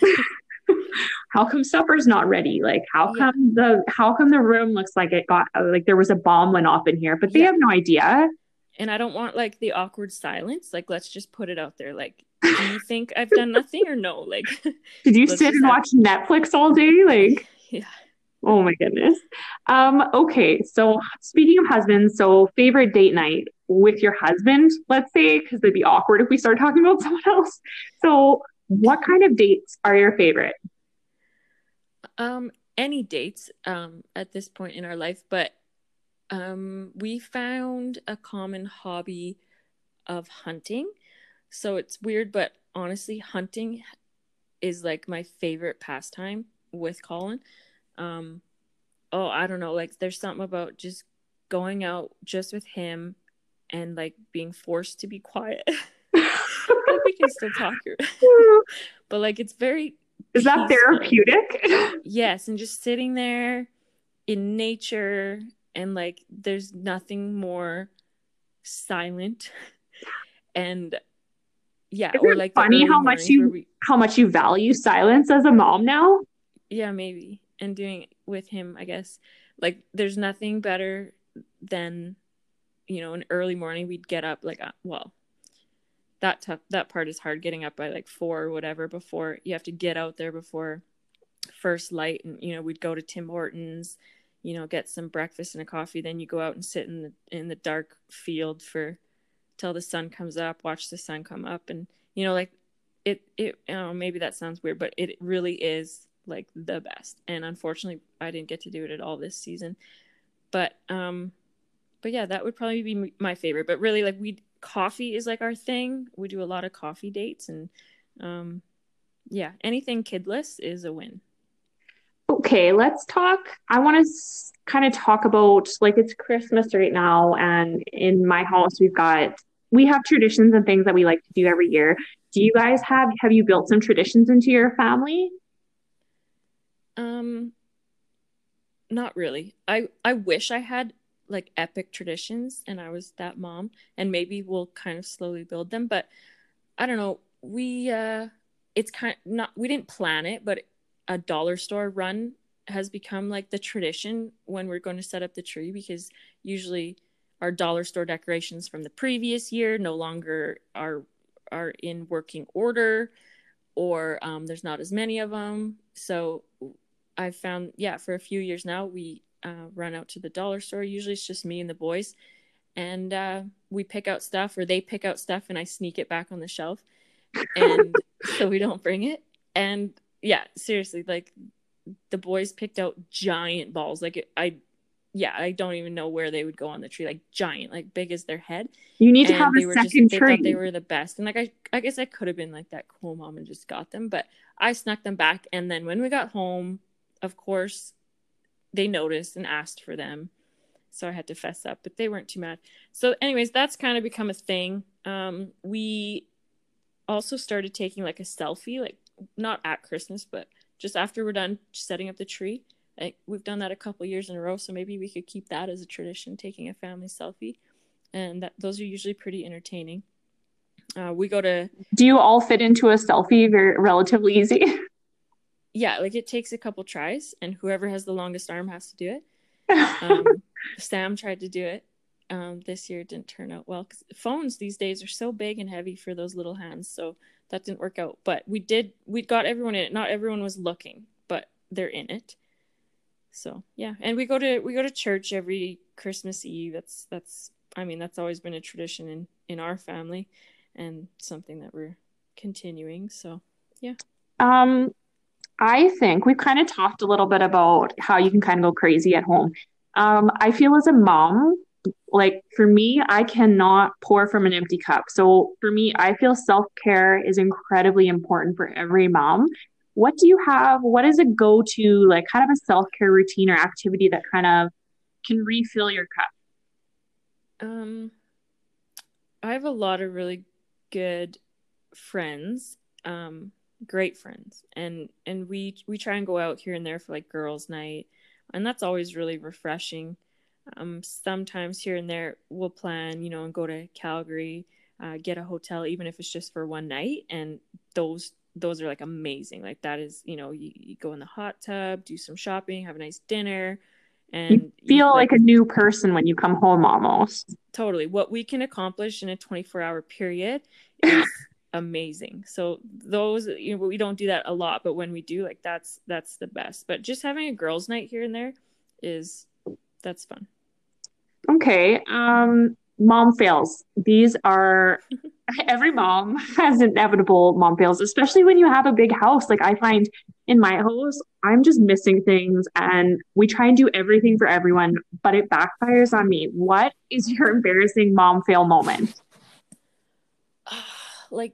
How come supper's not ready? Like how Yeah. come the how come the room looks like it got like there was a bomb went off in here, but they have no idea. And i don't want like the awkward silence like let's just put it out there like do you think i've done nothing or no like Did you sit and watch Netflix all day? Like yeah Oh my goodness. Um, okay, so speaking of husbands, so favorite date night with your husband, let's say, because it'd be awkward if we start talking about someone else. So, what kind of dates are your favorite? um any dates um at this point in our life but um we found a common hobby of hunting. So it's weird but honestly hunting is like my favorite pastime with Colin. Um oh I don't know like there's something about just going out just with him and like being forced to be quiet. We can still talk but like it's very Is that therapeutic? yes and just sitting there in nature and like there's nothing more silent. And yeah Isn't or like funny how much you- we- How much you value silence as a mom now? yeah maybe. And doing it with him i guess. Like there's nothing better than you know an early morning we'd get up like uh, well that tough that part is hard getting up by like four or whatever before. You have to get out there before first light and you know we'd go to tim hortons you know get some breakfast and a coffee then you go out and sit in the in the dark field for till the sun comes up watch the sun come up. And you know like it it know, maybe that sounds weird but it really is like the best. And unfortunately i didn't get to do it at all this season. But um but yeah that would probably be my favorite. But really like we coffee is like our thing. We do a lot of coffee dates and um yeah anything kidless is a win Okay, let's talk. I want to s- kind of talk about like it's Christmas right now, and in my house we've got we have traditions and things that we like to do every year. Do you guys have have you built some traditions into your family? Um, not really. I I wish I had like epic traditions and I was that mom and maybe we'll kind of slowly build them, but I don't know. We uh it's kind not we didn't plan it, but a dollar store run has become like the tradition when we're going to set up the tree because usually our dollar store decorations from the previous year no longer are are in working order or um, there's not as many of them so I've found, yeah, for a few years now, we uh, run out to the dollar store. Usually it's just me and the boys. and uh, we pick out stuff, or they pick out stuff, and I sneak it back on the shelf, and so we don't bring it. And yeah, seriously, like the boys picked out giant balls. Like I, yeah, I don't even know where they would go on the tree. Like giant, like big as their head. You need to have they a were second just, they tree. thought they were the best. And like I, I guess I could have been like that cool mom and just got them, but I snuck them back. And then when we got home, of course, they noticed and asked for them. So I had to fess up, but they weren't too mad. So, anyways, that's kind of become a thing. Um, we also started taking like a selfie, like not at Christmas, but just after we're done setting up the tree. We've done that a couple years in a row, so maybe we could keep that as a tradition, taking a family selfie, and that those are usually pretty entertaining. Uh, we go to Do you all fit into a selfie very relatively easy? yeah, like it takes a couple tries, and whoever has the longest arm has to do it. Um, Sam tried to do it um, this year, it didn't turn out well because phones these days are so big and heavy for those little hands, so that didn't work out. But we did, we got everyone in it. Not everyone was looking, but they're in it. So yeah, and we go to we go to church every Christmas Eve. That's that's I mean that's always been a tradition in in our family, and something that we're continuing. So yeah. Um, I think we've kind of talked a little bit about how you can kind of go crazy at home. Um, I feel as a mom, like for me, I cannot pour from an empty cup. So for me, I feel self-care is incredibly important for every mom. What do you have? What is a go-to, like kind of a self-care routine or activity that kind of can refill your cup? Um, I have a lot of really good friends, um, great friends, and and we we try and go out here and there for like girls' night, and that's always really refreshing. Um, sometimes here and there we'll plan, you know, and go to Calgary, uh, get a hotel, even if it's just for one night, and those those are like amazing. Like that is, you know, you, you go in the hot tub, do some shopping, have a nice dinner, and You feel like a new person when you come home almost. totally. What we can accomplish in a 24 hour period is amazing. So those you know we don't do that a lot but when we do like that's that's the best. But just having a girls night here and there is that's fun Okay. Um, mom fails. These are every mom has inevitable mom fails, especially when you have a big house. Like I find in my house, I'm just missing things and we try and do everything for everyone, but it backfires on me. What is your embarrassing mom fail moment? like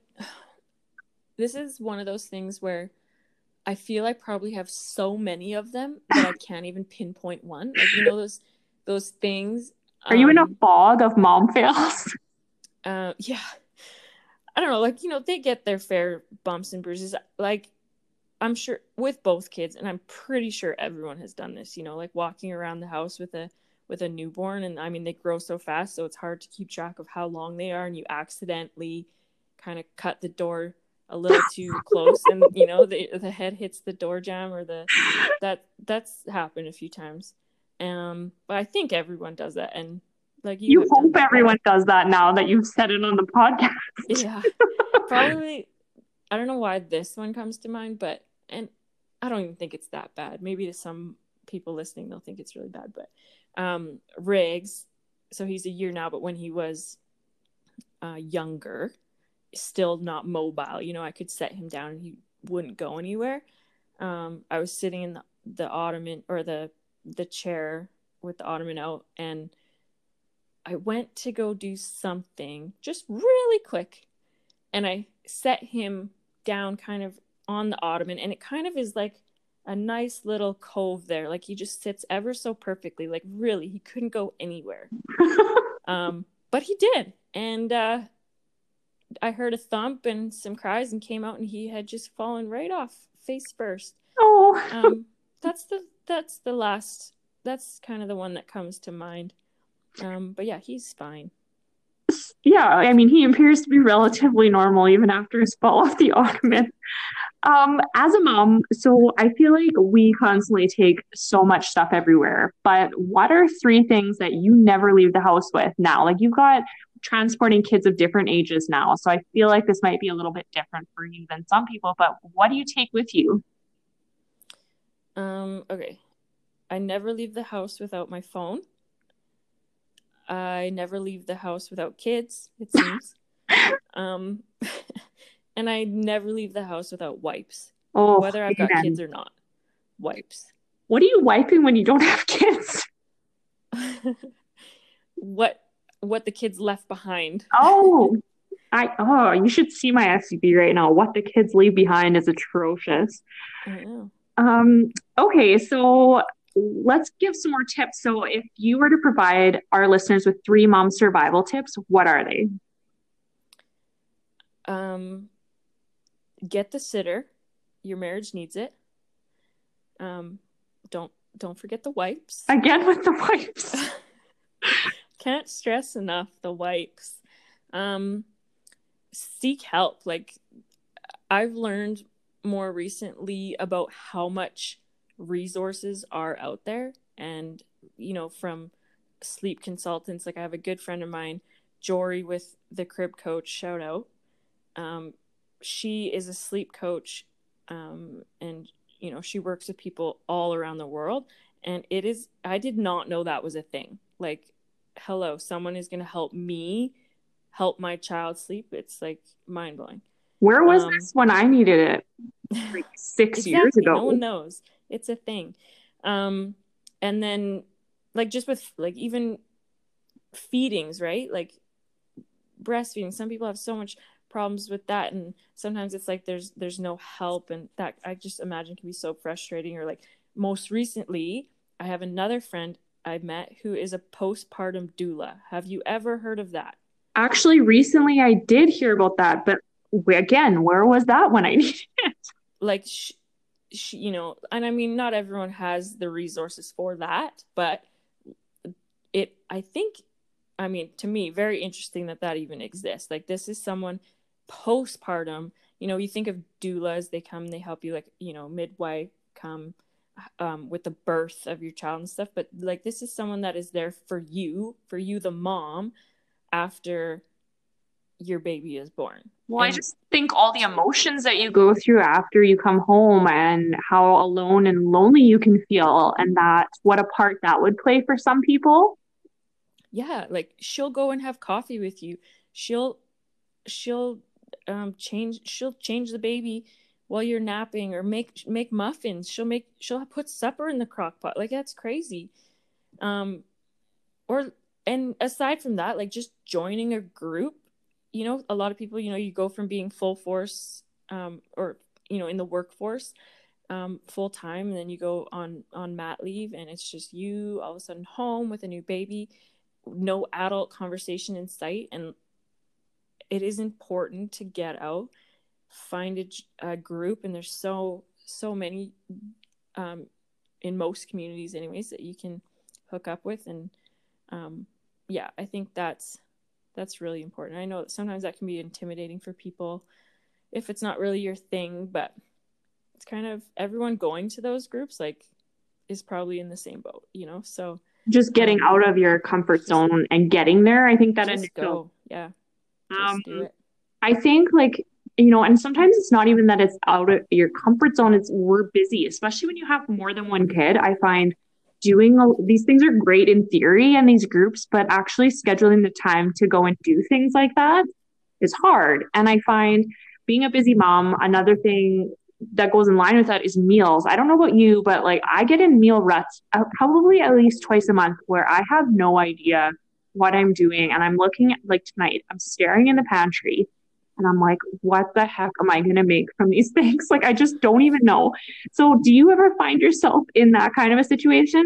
this is one of those things where i feel i probably have so many of them that i can't even pinpoint one like you know those those things Are you in a um, fog of mom fails? uh yeah. I don't know like you know they get their fair bumps and bruises. Like i'm sure with both kids and i'm pretty sure everyone has done this you know like walking around the house with a with a newborn and i mean they grow so fast so it's hard to keep track of how long they are and you accidentally kind of cut the door a little too close and you know the the head hits the door jamb or the that that's happened a few times um but i think everyone does that and like you, You hope that. everyone does that now that you've said it on the podcast. yeah probably i don't know why this one comes to mind but and i don't even think it's that bad maybe to some people listening they'll think it's really bad but um riggs so he's a year now but when he was uh younger still not mobile you know i could set him down and he wouldn't go anywhere um i was sitting in the, the ottoman or the the chair with the ottoman out and I went to go do something just really quick and I set him down kind of on the ottoman and it kind of is like a nice little cove there. Like he just sits ever so perfectly like really he couldn't go anywhere. Um but he did and uh I heard a thump and some cries and came out and he had just fallen right off face first. Oh, um that's the that's the last that's kind of the one that comes to mind um but yeah he's fine yeah, I mean, he appears to be relatively normal even after his fall off the ottoman. Um, as a mom, so I feel like we constantly take so much stuff everywhere, but what are three things that you never leave the house with now? Like you've got transporting kids of different ages now, so I feel like this might be a little bit different for you than some people, but what do you take with you? Um, okay. I never leave the house without my phone. I never leave the house without kids, it seems. um, and I never leave the house without wipes, Oh, whether I've got amen. kids or not. Wipes. What are you wiping when you don't have kids? what what the kids left behind. Oh, I oh, you should see my SUV right now. What the kids leave behind is atrocious. I know. Um, okay, so let's give some more tips. So if you were to provide our listeners with three mom survival tips, what are they? Um, get the sitter. Your marriage needs it. Um, don't don't forget the wipes. Again with the wipes. Can't stress enough the wipes. Um, seek help. Like I've learned more recently about how much resources are out there, and you know from sleep consultants. Like I have a good friend of mine, Jory, with the Crib Coach. Shout out. Um, she is a sleep coach, um, and you know she works with people all around the world. And it is. I did not know that was a thing. Like, hello, someone is going to help me help my child sleep. It's like mind blowing. Where was Um, this when I needed it? Like six years ago. No one knows. It's a thing. Um, and then like just with like even feedings, right? Like breastfeeding. Some people have so much problems with that and sometimes it's like there's there's no help and that I just imagine can be so frustrating or like most recently I have another friend I met who is a postpartum doula. Have you ever heard of that? Actually, recently I did hear about that, but again, where was that when I needed it? like sh- sh- you know and i mean not everyone has the resources for that but it i think i mean to me very interesting that that even exists like this is someone postpartum you know you think of doulas they come they help you like you know midwife come um, with the birth of your child and stuff but like this is someone that is there for you for you the mom after your baby is born. Well, I just think all the emotions that you go through after you come home and how alone and lonely you can feel, and that what a part that would play for some people. yeah like she'll go and have coffee with you. She'll she'll um change she'll change the baby while you're napping or make make muffins. She'll make she'll put supper in the crock pot. Like that's crazy. Um or and aside from that like just joining a group you know a lot of people you know you go from being full force um or you know in the workforce um full time and then you go on on mat leave and it's just you all of a sudden home with a new baby no adult conversation in sight and it is important to get out find a group and there's so so many um in most communities anyways that you can hook up with and um yeah i think that's that's really important i know that sometimes that can be intimidating for people if it's not really your thing but it's kind of everyone going to those groups like is probably in the same boat you know so Just getting Um, out of your comfort zone and getting there. I think that is go yeah Um, I think like you know, and sometimes it's not even that it's out of your comfort zone. It's we're busy, especially when you have more than one kid. I find doing a, these things are great in theory and these groups, but actually scheduling the time to go and do things like that is hard. And I find being a busy mom, another thing that goes in line with that is meals. I don't know about you, but like I get in meal ruts uh, probably at least twice a month where I have no idea what I'm doing. And I'm looking at like tonight, I'm staring in the pantry and I'm like, what the heck am I going to make from these things? Like, I just don't even know. So, do you ever find yourself in that kind of a situation?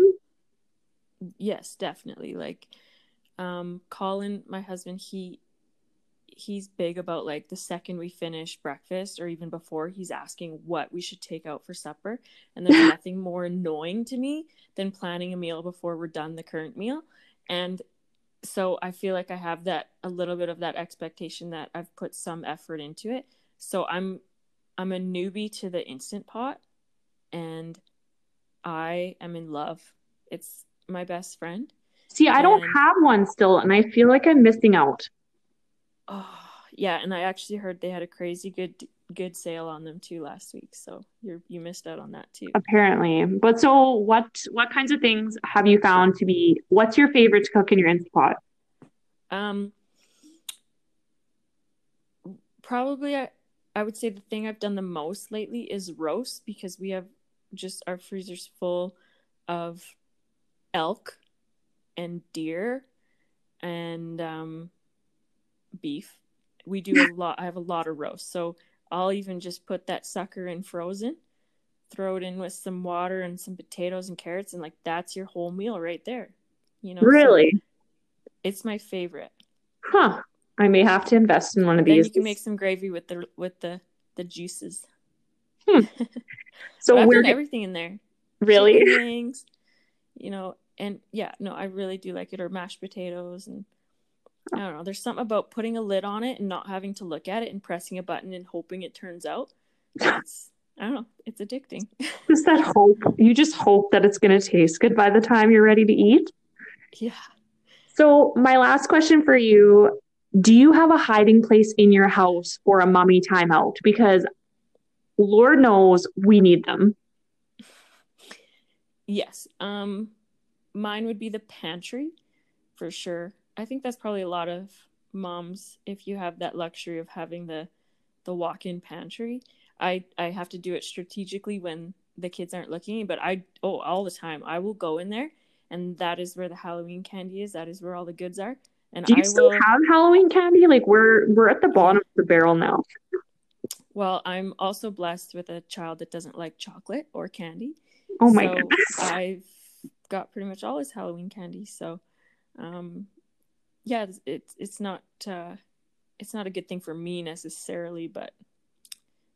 yes definitely like um colin my husband he he's big about like the second we finish breakfast or even before he's asking what we should take out for supper and there's nothing more annoying to me than planning a meal before we're done the current meal and so i feel like i have that a little bit of that expectation that i've put some effort into it. So i'm i'm a newbie to the instant pot and i am in love. It's my best friend. See, I don't have one still, and I feel like I'm missing out. Oh, yeah, and I actually heard they had a crazy good good sale on them too last week. So you you missed out on that too. Apparently. But so what what kinds of things have you found to be what's your favorite to cook in your Instant Pot? Um, probably I, I would say the thing I've done the most lately is roast because we have just our freezers full of elk and deer and um, beef. We do a lot. I have a lot of roast, so I'll even just put that sucker in frozen, throw it in with some water and some potatoes and carrots, and like that's your whole meal right there. You know, really, so it's my favorite. Huh. I may have to invest in one of Then these. you can make some gravy with the with the the juices. Hmm. So we're everything in there. really Chicken wings, you know, and yeah, no, I really do like it. Or mashed potatoes, and I don't know. There's something about putting a lid on it and not having to look at it and pressing a button and hoping it turns out. It's I don't know. It's addicting. just that hope. You just hope that it's going to taste good by the time you're ready to eat. yeah. So, my last question for you Do you have a hiding place in your house for a mummy timeout? Because Lord knows we need them. Yes. Um, mine would be the pantry, for sure. I think that's probably a lot of moms if you have that luxury of having the the walk-in pantry. I I have to do it strategically when the kids aren't looking, but I oh all the time I will go in there, and that is where the Halloween candy is. That is where all the goods are, and Do you I still will. have Halloween candy? Like we're we're at the bottom of the barrel now. Well, I'm also blessed with a child that doesn't like chocolate or candy. Oh my so goodness. I've got pretty much all his Halloween candy. So, um, yeah, it's it's, it's not uh, it's not a good thing for me necessarily, but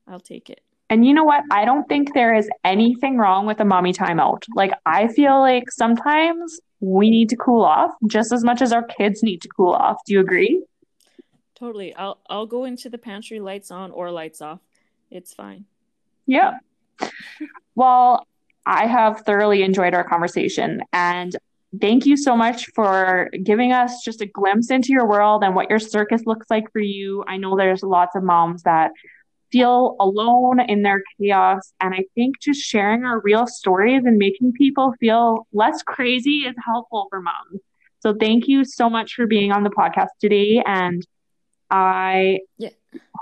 I'll take it. And you know what? I don't think there is anything wrong with a mommy timeout. Like, I feel like sometimes we need to cool off just as much as our kids need to cool off. Do you agree? Totally. I'll I'll go into the pantry lights on or lights off. It's fine. Yeah. Well, I have thoroughly enjoyed our conversation and thank you so much for giving us just a glimpse into your world and what your circus looks like for you. I know there's lots of moms that feel alone in their chaos and I think just sharing our real stories and making people feel less crazy is helpful for moms. So thank you so much for being on the podcast today and I Yeah.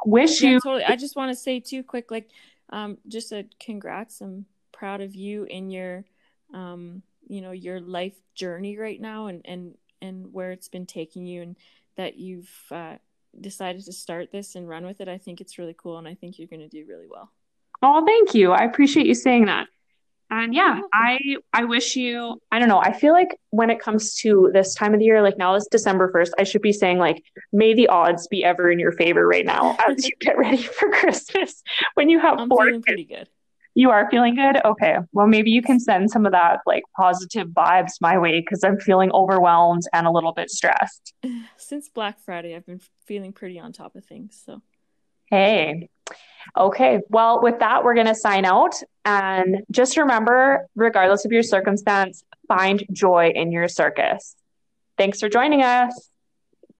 wish Yeah, you totally. I just want to say too quick, like, um, just a congrats. I'm proud of you in your, um, you know, your life journey right now, and and and where it's been taking you, and that you've uh, decided to start this and run with it. I think it's really cool, and I think you're going to do really well. Oh, thank you. I appreciate you saying that. And yeah. I I wish you, I don't know, I feel like when it comes to this time of the year, like now it's December 1st, I should be saying like may the odds be ever in your favor right now as you get ready for Christmas. When you have I'm four feeling kids. pretty good. You are feeling good? Okay. Well, maybe you can send some of that like positive vibes my way because I'm feeling overwhelmed and a little bit stressed. Since Black Friday, I've been feeling pretty on top of things. So Hey. Okay. Well, with that, we're going to sign out. And just remember, regardless of your circumstance, find joy in your circus. Thanks for joining us.